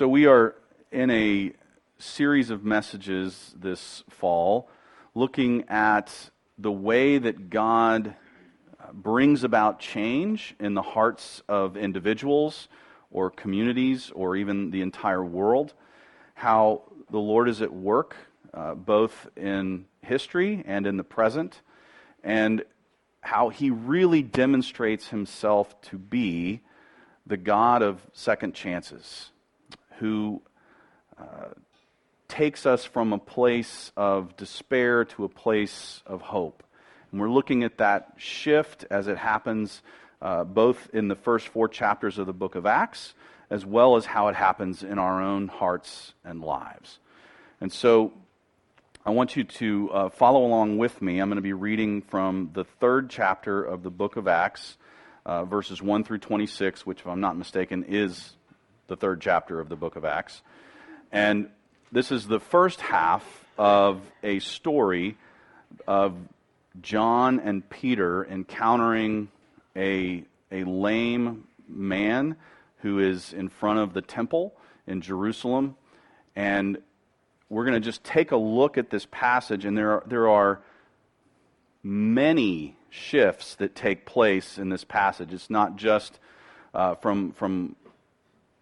So, we are in a series of messages this fall looking at the way that God brings about change in the hearts of individuals or communities or even the entire world, how the Lord is at work uh, both in history and in the present, and how he really demonstrates himself to be the God of second chances, who uh, takes us from a place of despair to a place of hope. And we're looking at that shift as it happens uh, both in the first four chapters of the book of Acts, as well as how it happens in our own hearts and lives. And so I want you to uh, follow along with me. I'm going to be reading from the third chapter of the book of Acts, uh, verses 1 through 26, which, if I'm not mistaken, is the third chapter of the book of Acts. And this is the first half of a story of John and Peter encountering a, a lame man who is in front of the temple in Jerusalem. And we're going to just take a look at this passage, and there are, there are many shifts that take place in this passage. It's not just uh, from, from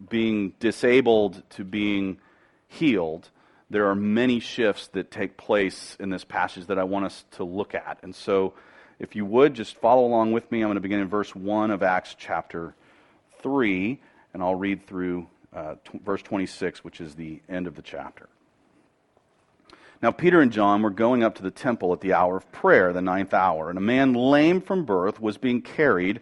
being disabled to being healed, there are many shifts that take place in this passage that I want us to look at. And so, if you would, just follow along with me. I'm going to begin in verse 1 of Acts chapter 3, and I'll read through uh, t- verse 26, which is the end of the chapter. Now, Peter and John were going up to the temple at the hour of prayer, the ninth hour, and a man lame from birth was being carried,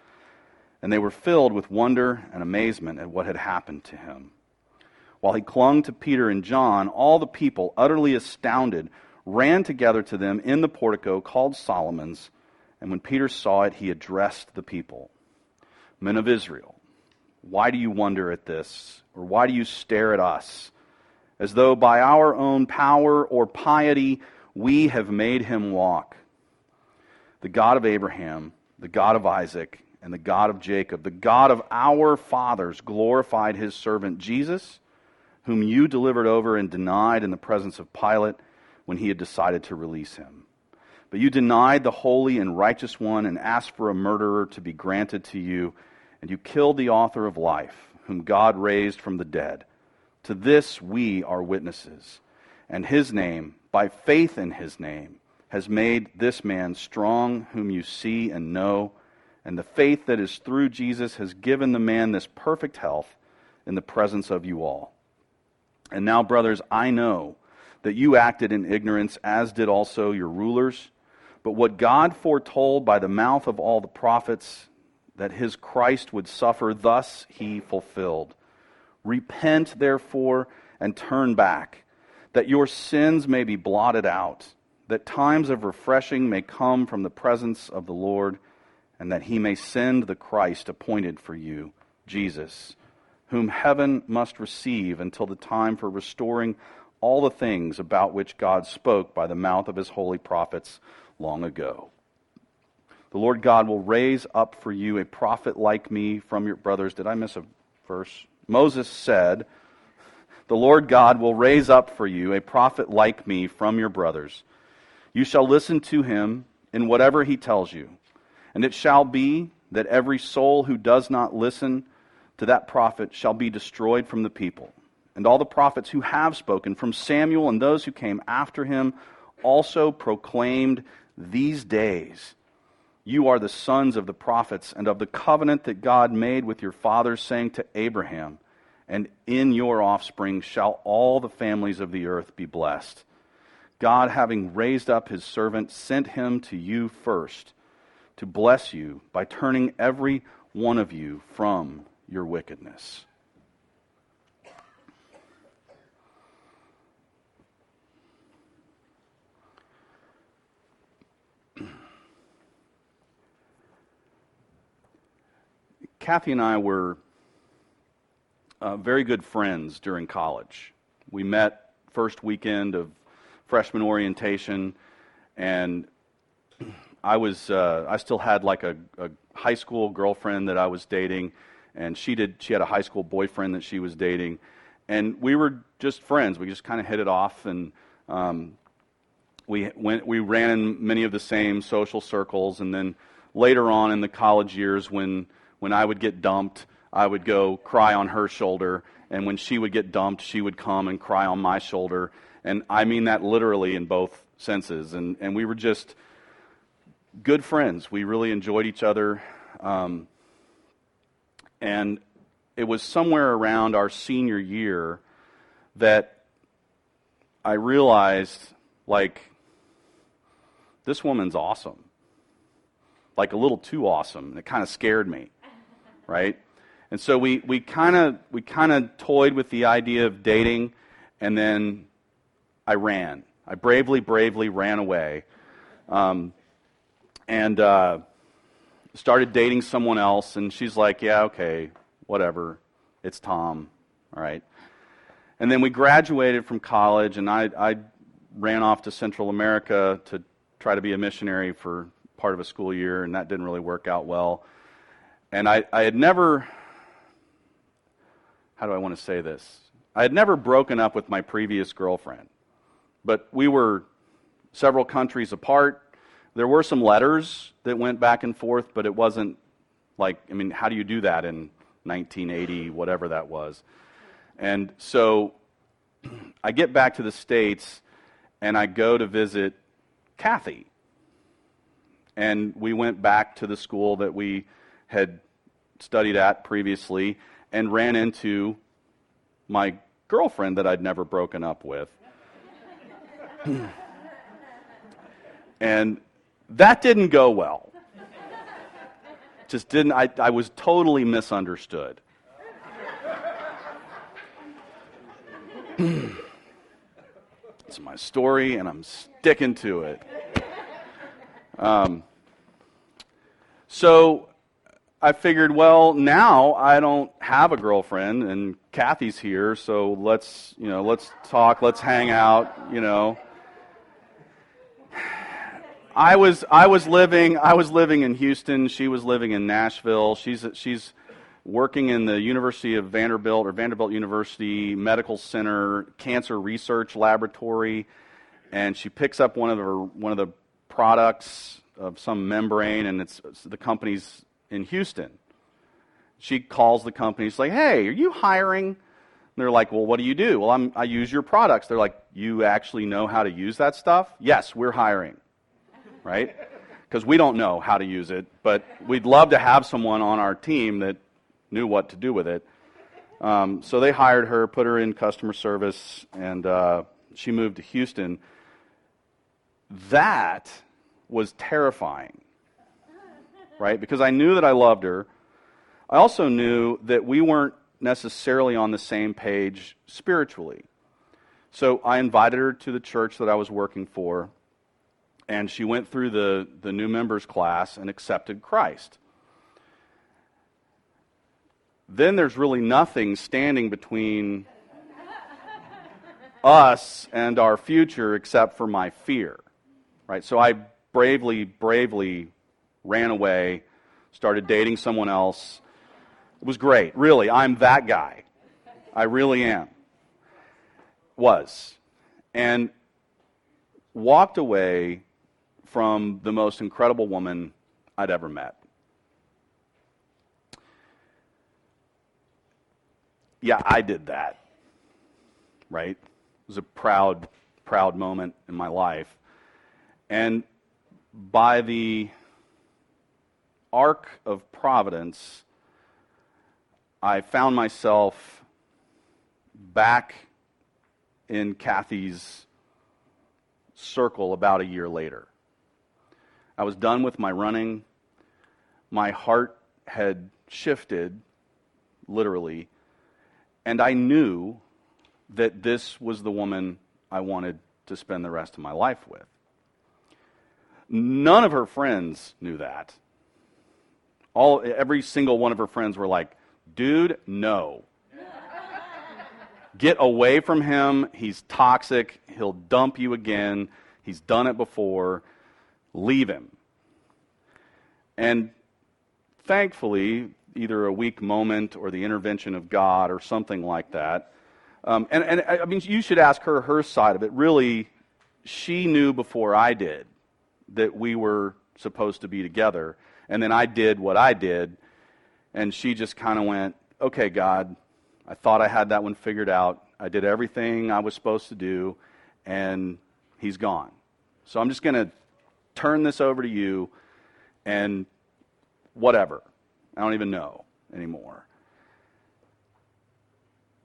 And they were filled with wonder and amazement at what had happened to him. While he clung to Peter and John, all the people, utterly astounded, ran together to them in the portico called Solomon's. And when Peter saw it, he addressed the people Men of Israel, why do you wonder at this? Or why do you stare at us? As though by our own power or piety we have made him walk. The God of Abraham, the God of Isaac, and the God of Jacob, the God of our fathers, glorified his servant Jesus whom you delivered over and denied in the presence of Pilate when he had decided to release him. But you denied the holy and righteous one and asked for a murderer to be granted to you, and you killed the author of life, whom God raised from the dead. To this we are witnesses. And his name, by faith in his name, has made this man strong, whom you see and know. And the faith that is through Jesus has given the man this perfect health in the presence of you all. And now, brothers, I know that you acted in ignorance, as did also your rulers. But what God foretold by the mouth of all the prophets, that his Christ would suffer, thus he fulfilled. Repent, therefore, and turn back, that your sins may be blotted out, that times of refreshing may come from the presence of the Lord, and that he may send the Christ appointed for you, Jesus whom heaven must receive until the time for restoring all the things about which God spoke by the mouth of his holy prophets long ago. The Lord God will raise up for you a prophet like me from your brothers. Did I miss a verse? Moses said, The Lord God will raise up for you a prophet like me from your brothers. You shall listen to him in whatever he tells you. And it shall be that every soul who does not listen to that prophet shall be destroyed from the people. and all the prophets who have spoken, from Samuel and those who came after him, also proclaimed these days. You are the sons of the prophets and of the covenant that God made with your fathers, saying to Abraham, And in your offspring shall all the families of the earth be blessed. God, having raised up his servant, sent him to you first to bless you by turning every one of you from your wickedness. Kathy and I were uh, very good friends during college. We met first weekend of freshman orientation, and I was uh, I still had like a, a, high school girlfriend that I was dating, and she did she had a high school boyfriend that she was dating, and we were just friends. We just kind of hit it off, and um, we went we ran in many of the same social circles, and then later on in the college years when when I would get dumped, I would go cry on her shoulder, and when she would get dumped, she would come and cry on my shoulder, and I mean that literally in both senses, and and we were just good friends. We really enjoyed each other. Um, and it was somewhere around our senior year that I realized, like, this woman's awesome. Like, a little too awesome. It kind of scared me, right? And so we, we kind of we kind of toyed with the idea of dating, and then I ran. I bravely, bravely ran away. Um, and uh, started dating someone else. And she's like, yeah, okay, whatever. It's Tom. All right. And then we graduated from college, and I, I ran off to Central America to try to be a missionary for part of a school year, and that didn't really work out well. And I, I had never, how do I want to say this? I had never broken up with my previous girlfriend, but we were several countries apart. There were some letters that went back and forth, but it wasn't like, I mean, how do you do that in 1980, whatever that was? And so I get back to the States and I go to visit Kathy. And we went back to the school that we had studied at previously and ran into my girlfriend that I'd never broken up with. and that didn't go well. Just didn't, I, I was totally misunderstood. it's my story, and I'm sticking to it. Um, so I figured, well, now I don't have a girlfriend, and Kathy's here, so let's, you know, let's talk, let's hang out, you know. I was I was living I was living in Houston. She was living in Nashville. She's she's working in the University of Vanderbilt or Vanderbilt University Medical Center Cancer Research Laboratory, and she picks up one of her one of the products of some membrane, and it's, it's the company's in Houston. She calls the company. She's like, "Hey, are you hiring?" And they're like, "Well, what do you do?" "Well, I'm, I use your products." They're like, "You actually know how to use that stuff?" "Yes, we're hiring." Right? Because we don't know how to use it, but we'd love to have someone on our team that knew what to do with it. Um, so they hired her, put her in customer service, and uh, she moved to Houston. That was terrifying, right? Because I knew that I loved her. I also knew that we weren't necessarily on the same page spiritually. So I invited her to the church that I was working for and she went through the, the new members class and accepted Christ. Then there's really nothing standing between us and our future except for my fear. Right? So I bravely, bravely ran away, started dating someone else. It was great. Really, I'm that guy. I really am. Was. And walked away from the most incredible woman I'd ever met. Yeah, I did that. right? It was a proud, proud moment in my life. And by the arc of providence, I found myself back in Kathy's circle about a year later. I was done with my running. My heart had shifted, literally, and I knew that this was the woman I wanted to spend the rest of my life with. None of her friends knew that. All, every single one of her friends were like, dude, no. Get away from him. He's toxic. He'll dump you again. He's done it before. Leave him. And thankfully, either a weak moment or the intervention of God or something like that. Um, and, and I mean, you should ask her her side of it. Really, she knew before I did that we were supposed to be together. And then I did what I did. And she just kind of went, okay, God, I thought I had that one figured out. I did everything I was supposed to do, and he's gone. So I'm just going to turn this over to you and whatever. I don't even know anymore.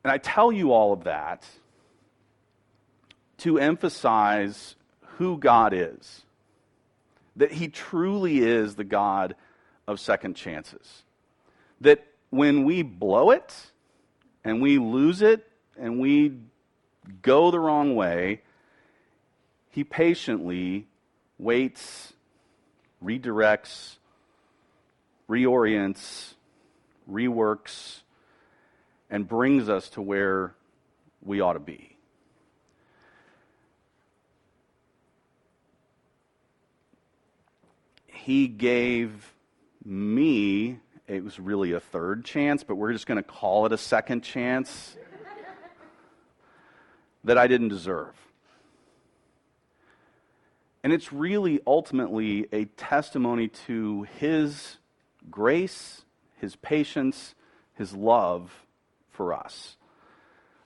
And I tell you all of that to emphasize who God is. That He truly is the God of second chances. That when we blow it and we lose it and we go the wrong way, He patiently waits, redirects, reorients, reworks, and brings us to where we ought to be. He gave me, it was really a third chance, but we're just going to call it a second chance, that I didn't deserve. And it's really ultimately a testimony to His grace, his patience, his love for us.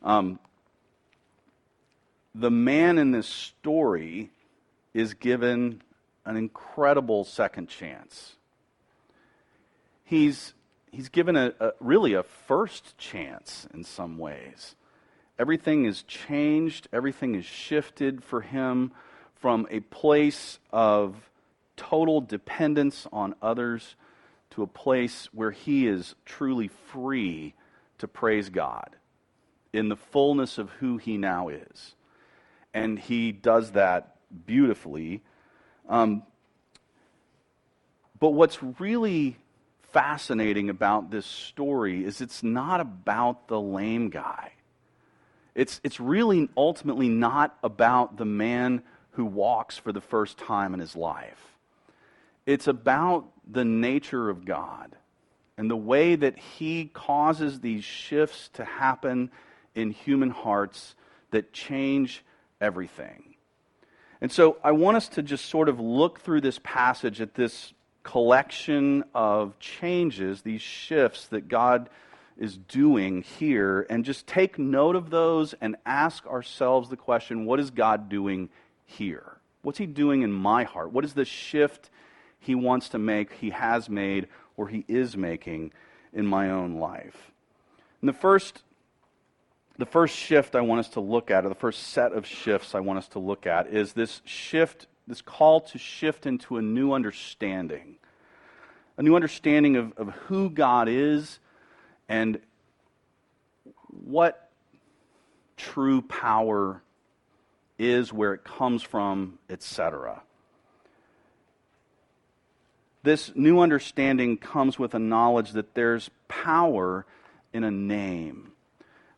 Um, the man in this story is given an incredible second chance. He's, he's given a, a, really a first chance in some ways. Everything is changed, everything is shifted for him from a place of total dependence on others to a place where he is truly free to praise God in the fullness of who he now is. And he does that beautifully. Um, but what's really fascinating about this story is it's not about the lame guy. It's, it's really ultimately not about the man who walks for the first time in his life. It's about the nature of God and the way that He causes these shifts to happen in human hearts that change everything. And so I want us to just sort of look through this passage at this collection of changes, these shifts that God is doing here, and just take note of those and ask ourselves the question what is God doing here? What's He doing in my heart? What is the shift he wants to make, he has made, or he is making in my own life. And the first, the first shift I want us to look at, or the first set of shifts I want us to look at, is this shift, this call to shift into a new understanding. A new understanding of, of who God is and what true power is, where it comes from, etc. This new understanding comes with a knowledge that there's power in a name.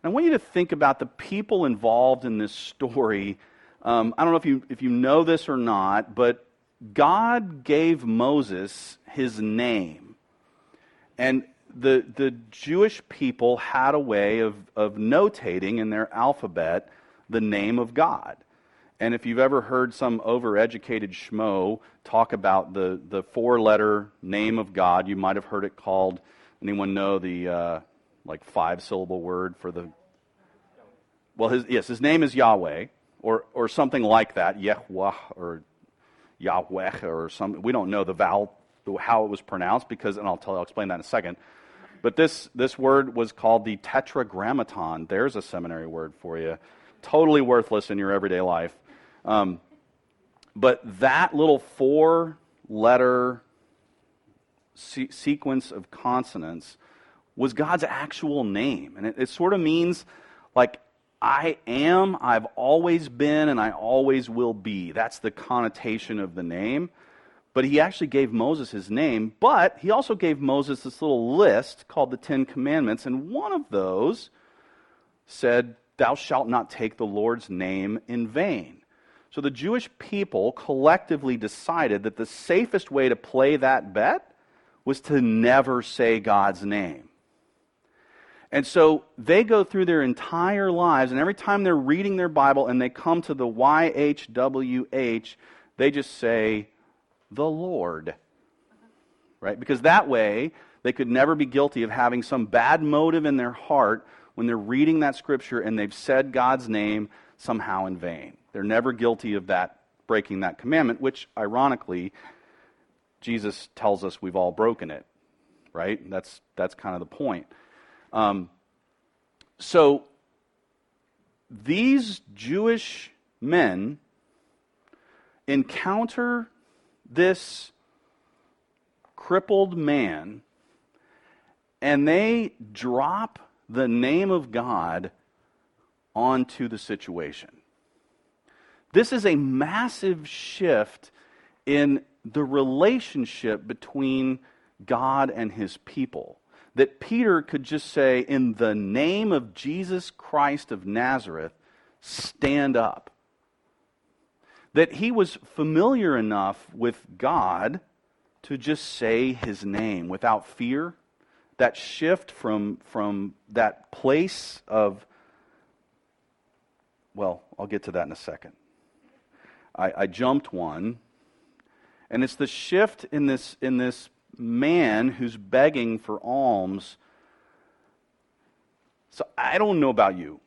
I want you to think about the people involved in this story. Um, I don't know if you, if you know this or not, but God gave Moses his name. And the, the Jewish people had a way of, of notating in their alphabet the name of God. And if you've ever heard some overeducated schmo talk about the, the four letter name of God, you might have heard it called, anyone know the uh, like five syllable word for the well, his, yes, his name is Yahweh, or, or something like that, Yahweh, or Yahweh, or some. We don't know the vowel, how it was pronounced, because, and I'll tell, I'll explain that in a second. But this, this word was called the tetragrammaton. There's a seminary word for you. Totally worthless in your everyday life. Um, but that little four letter se- sequence of consonants was God's actual name. And it, it sort of means like, I am, I've always been, and I always will be. That's the connotation of the name. But he actually gave Moses his name, but he also gave Moses this little list called the Ten Commandments, and one of those said, Thou shalt not take the Lord's name in vain. So the Jewish people collectively decided that the safest way to play that bet was to never say God's name. And so they go through their entire lives, and every time they're reading their Bible and they come to the YHWH, they just say, the Lord. Right? Because that way, they could never be guilty of having some bad motive in their heart when they're reading that scripture and they've said God's name somehow in vain. They're never guilty of that, breaking that commandment, which, ironically, Jesus tells us we've all broken it. Right? That's, that's kind of the point. Um, so, these Jewish men encounter this crippled man and they drop the name of God onto the situation. This is a massive shift in the relationship between God and his people. That Peter could just say, In the name of Jesus Christ of Nazareth, stand up that he was familiar enough with God to just say his name without fear. That shift from, from that place of, well, I'll get to that in a second. I, I jumped one, and it's the shift in this, in this man who's begging for alms. So I don't know about you,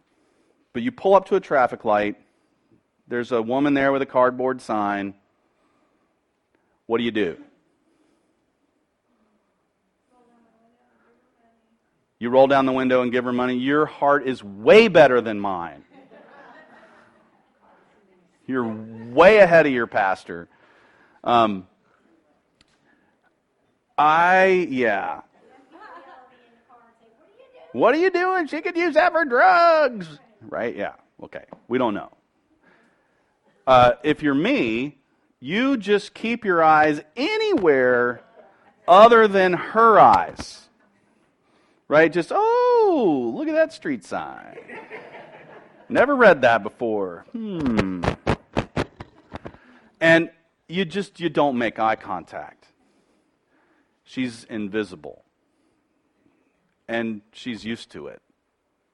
but you pull up to a traffic light there's a woman there with a cardboard sign. What do you do? You roll down the window and give her money. Your heart is way better than mine. You're way ahead of your pastor. Um, I, yeah. What are you doing? She could use that for drugs. Right? Yeah. Okay. We don't know. Uh, if you're me, you just keep your eyes anywhere other than her eyes. Right? Just, oh, look at that street sign. Never read that before. Hmm. And you just you don't make eye contact. She's invisible. And she's used to it.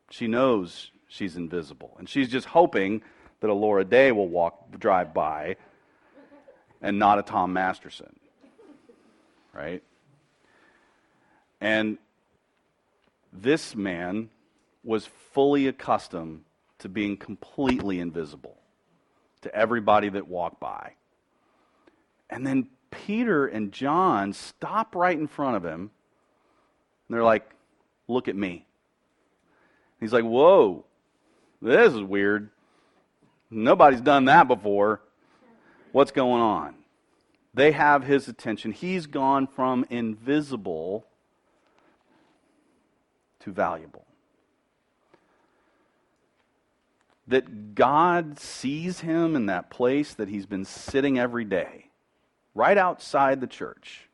She knows she's invisible. And she's just hoping that a Laura Day will walk, drive by and not a Tom Masterson. Right? And this man was fully accustomed to being completely invisible to everybody that walked by. And then Peter and John stop right in front of him. And they're like, Look at me. He's like, Whoa, this is weird. Nobody's done that before. What's going on? They have his attention. He's gone from invisible to valuable. That God sees him in that place that he's been sitting every day, right outside the church,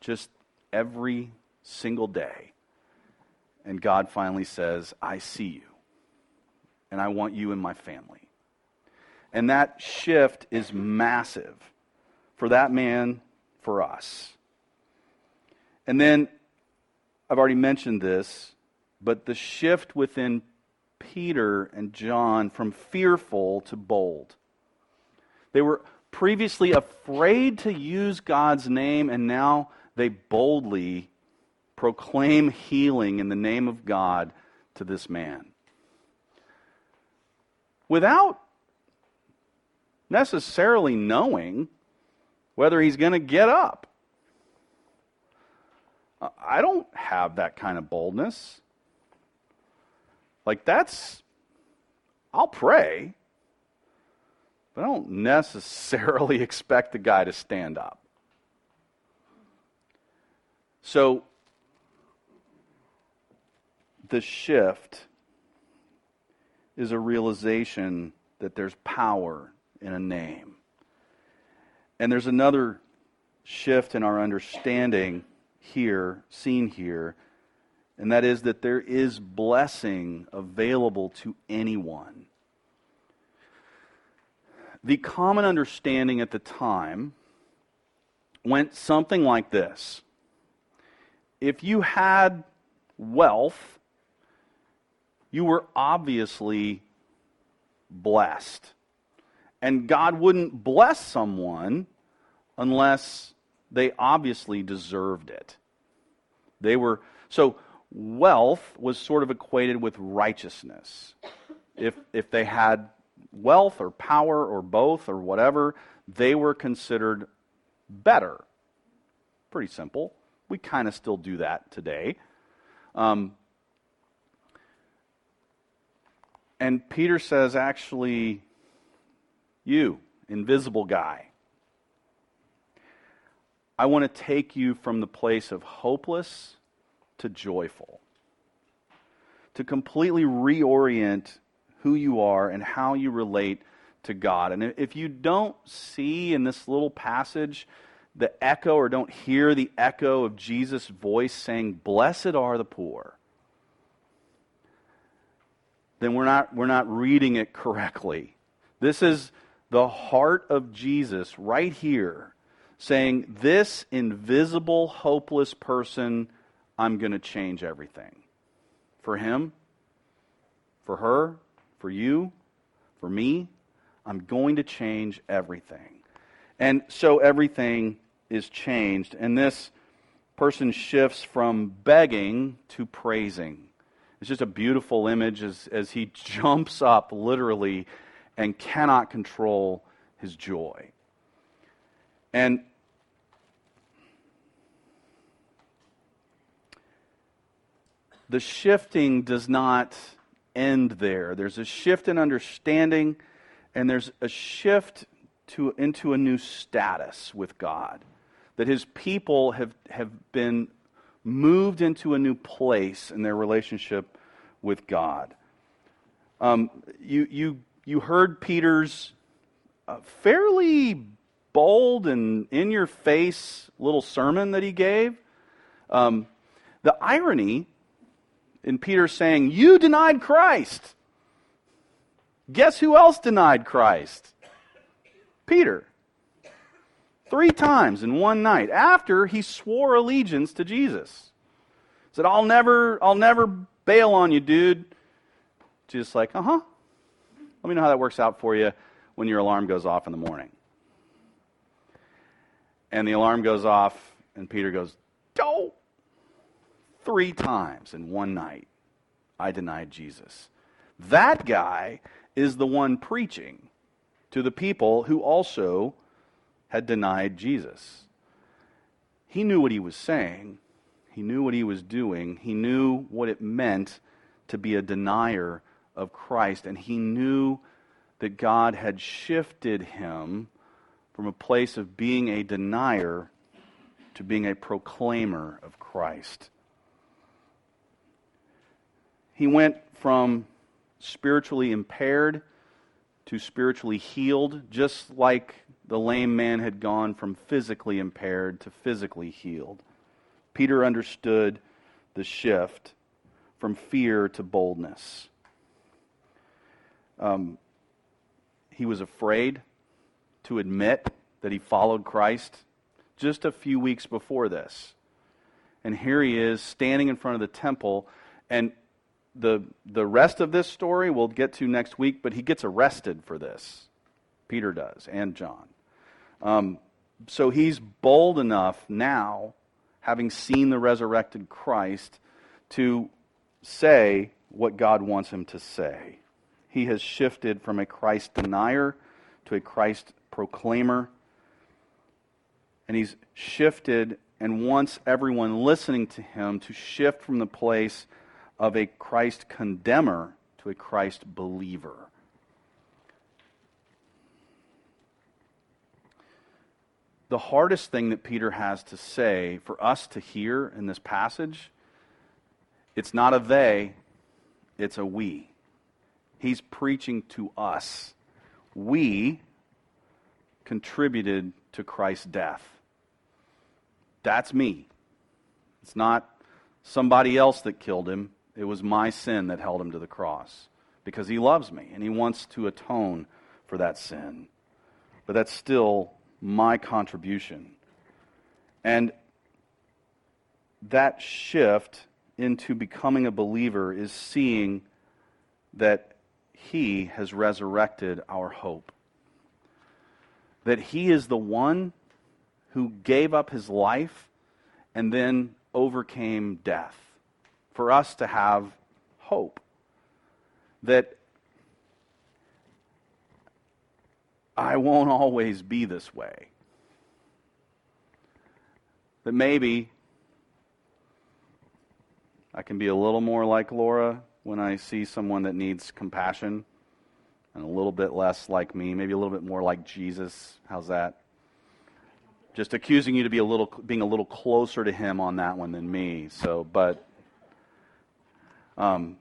just every single day. And God finally says, I see you, and I want you in my family. And that shift is massive for that man, for us. And then, I've already mentioned this, but the shift within Peter and John from fearful to bold. They were previously afraid to use God's name, and now they boldly proclaim healing in the name of God to this man. without necessarily knowing whether he's going to get up. I don't have that kind of boldness. Like, that's, I'll pray, but I don't necessarily expect the guy to stand up. So, the shift is a realization that there's power in a name. And there's another shift in our understanding here, seen here, and that is that there is blessing available to anyone. The common understanding at the time went something like this If you had wealth, you were obviously blessed. And God wouldn't bless someone unless they obviously deserved it. They were so wealth was sort of equated with righteousness. If if they had wealth or power or both or whatever, they were considered better. Pretty simple. We kind of still do that today. Um, and Peter says, actually, you, invisible guy, I want to take you from the place of hopeless to joyful, to completely reorient who you are and how you relate to God. And if you don't see in this little passage the echo or don't hear the echo of Jesus' voice saying, Blessed are the poor, then we're not, we're not reading it correctly. This is the heart of Jesus right here saying, This invisible, hopeless person, I'm going to change everything. For him, for her, for you, for me, I'm going to change everything. And so everything is changed. And this person shifts from begging to praising. It's just a beautiful image as, as he jumps up literally and cannot control his joy. And the shifting does not end there. There's a shift in understanding, and there's a shift to, into a new status with God. That his people have, have been moved into a new place in their relationship with God. Um, you, you, you heard Peter's uh, fairly bold and in your face little sermon that he gave. Um, the irony in Peter saying, You denied Christ. Guess who else denied Christ? Peter. Three times in one night after he swore allegiance to Jesus. Said, I'll never, I'll never bail on you, dude. Just like, uh huh. Let me know how that works out for you when your alarm goes off in the morning. And the alarm goes off, and Peter goes, Don't three times in one night, I denied Jesus. That guy is the one preaching to the people who also had denied Jesus. He knew what he was saying, he knew what he was doing, he knew what it meant to be a denier of Christ, and he knew that God had shifted him from a place of being a denier to being a proclaimer of Christ. He went from spiritually impaired to spiritually healed, just like the lame man had gone from physically impaired to physically healed. Peter understood the shift from fear to boldness. Um, he was afraid to admit that he followed Christ just a few weeks before this. And here he is standing in front of the temple, and the, the rest of this story we'll get to next week, but he gets arrested for this. Peter does, and John. Um, so he's bold enough now, having seen the resurrected Christ, to say what God wants him to say. he has shifted from a Christ denier to a Christ proclaimer. And he's shifted and wants everyone listening to him to shift from the place of a Christ condemner to a Christ believer. The hardest thing that Peter has to say for us to hear in this passage, it's not a they, it's a we. He's preaching to us. We contributed to Christ's death. That's me. It's not somebody else that killed him. It was my sin that held him to the cross because he loves me and he wants to atone for that sin. But that's still my contribution. And that shift into becoming a believer is seeing that he has resurrected our hope. That He is the one who gave up His life and then overcame death for us to have hope. That I won't always be this way. That maybe I can be a little more like Laura when I see someone that needs compassion and a little bit less like me, maybe a little bit more like Jesus. How's that? Just accusing you to be a little being a little closer to him on that one than me. So, but um,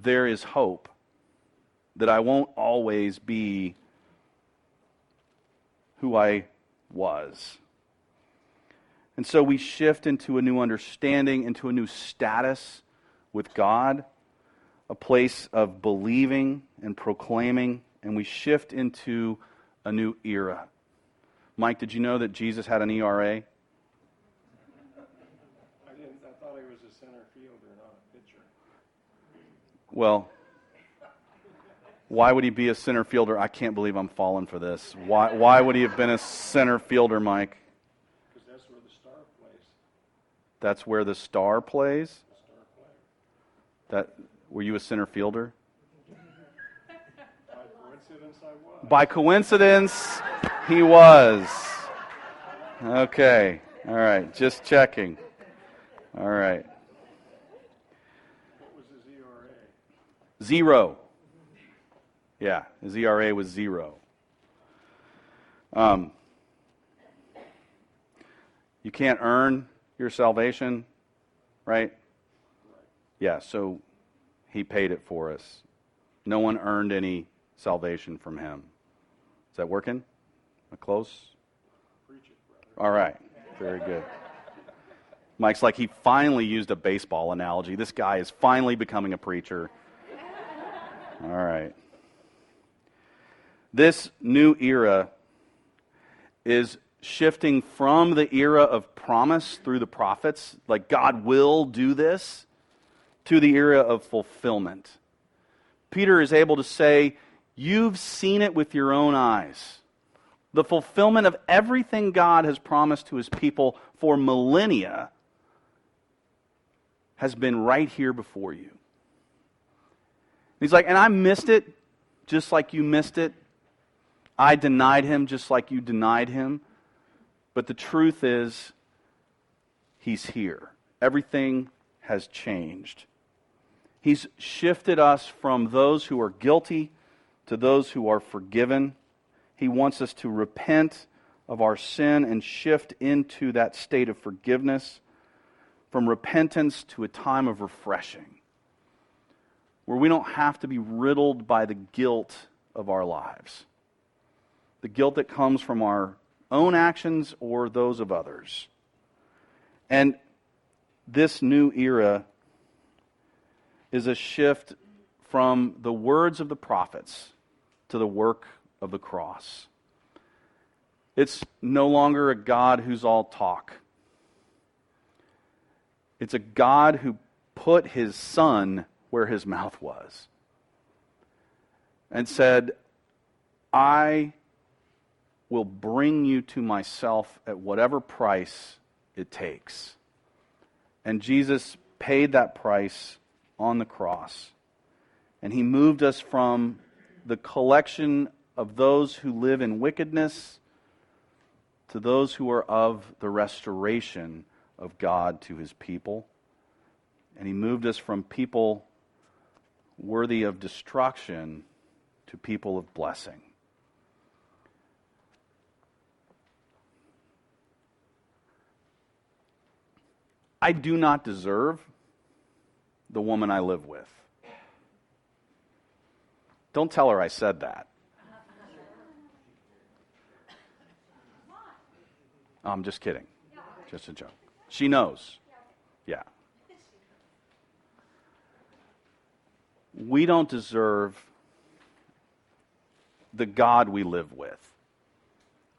there is hope that I won't always be who I was. And so we shift into a new understanding, into a new status with God, a place of believing and proclaiming, and we shift into a new era. Mike, did you know that Jesus had an ERA? I thought he was a center fielder, not a pitcher. Well, why would he be a center fielder? I can't believe I'm falling for this. Why, why would he have been a center fielder, Mike? Because that's where the star plays? That's where the star plays? The star that were you a center fielder? By coincidence, I was. By coincidence, he was. Okay. All right. Just checking. All right. What was his ERA? Zero. Yeah, his ERA was zero. Um, you can't earn your salvation, right? Yeah, so he paid it for us. No one earned any salvation from him. Is that working? Am I close? Preach it, brother. All right. Very good. Mike's like, he finally used a baseball analogy. This guy is finally becoming a preacher. All right. This new era is shifting from the era of promise through the prophets, like God will do this, to the era of fulfillment. Peter is able to say, You've seen it with your own eyes. The fulfillment of everything God has promised to his people for millennia has been right here before you. He's like, And I missed it just like you missed it. I denied him just like you denied him. But the truth is, he's here. Everything has changed. He's shifted us from those who are guilty to those who are forgiven. He wants us to repent of our sin and shift into that state of forgiveness, from repentance to a time of refreshing, where we don't have to be riddled by the guilt of our lives. The guilt that comes from our own actions or those of others. And this new era is a shift from the words of the prophets to the work of the cross. It's no longer a God who's all talk. It's a God who put his son where his mouth was and said, I will bring you to myself at whatever price it takes. And Jesus paid that price on the cross. And he moved us from the collection of those who live in wickedness to those who are of the restoration of God to his people. And he moved us from people worthy of destruction to people of blessing. I do not deserve the woman I live with. Don't tell her I said that. I'm just kidding. Just a joke. She knows. Yeah. We don't deserve the God we live with.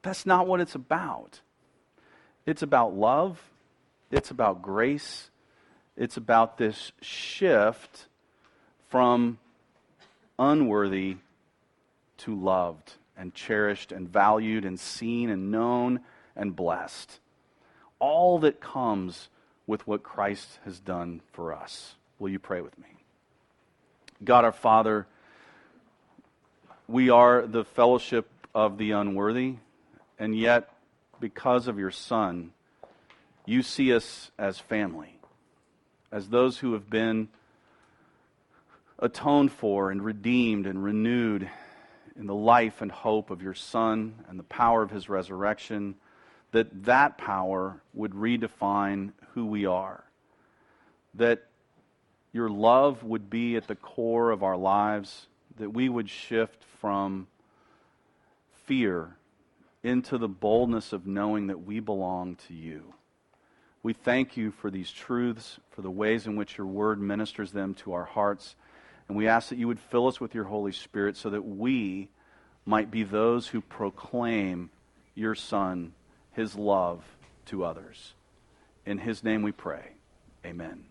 That's not what it's about. It's about love, it's about grace, it's about this shift from unworthy to loved and cherished and valued and seen and known and blessed. All that comes with what Christ has done for us. Will you pray with me? God our Father, we are the fellowship of the unworthy, and yet, because of your Son, you see us as family, as those who have been atoned for and redeemed and renewed in the life and hope of your Son and the power of his resurrection, that that power would redefine who we are. That your love would be at the core of our lives, that we would shift from fear into the boldness of knowing that we belong to you. We thank you for these truths, for the ways in which your word ministers them to our hearts. And we ask that you would fill us with your Holy Spirit so that we might be those who proclaim your Son, his love to others. In his name we pray. Amen.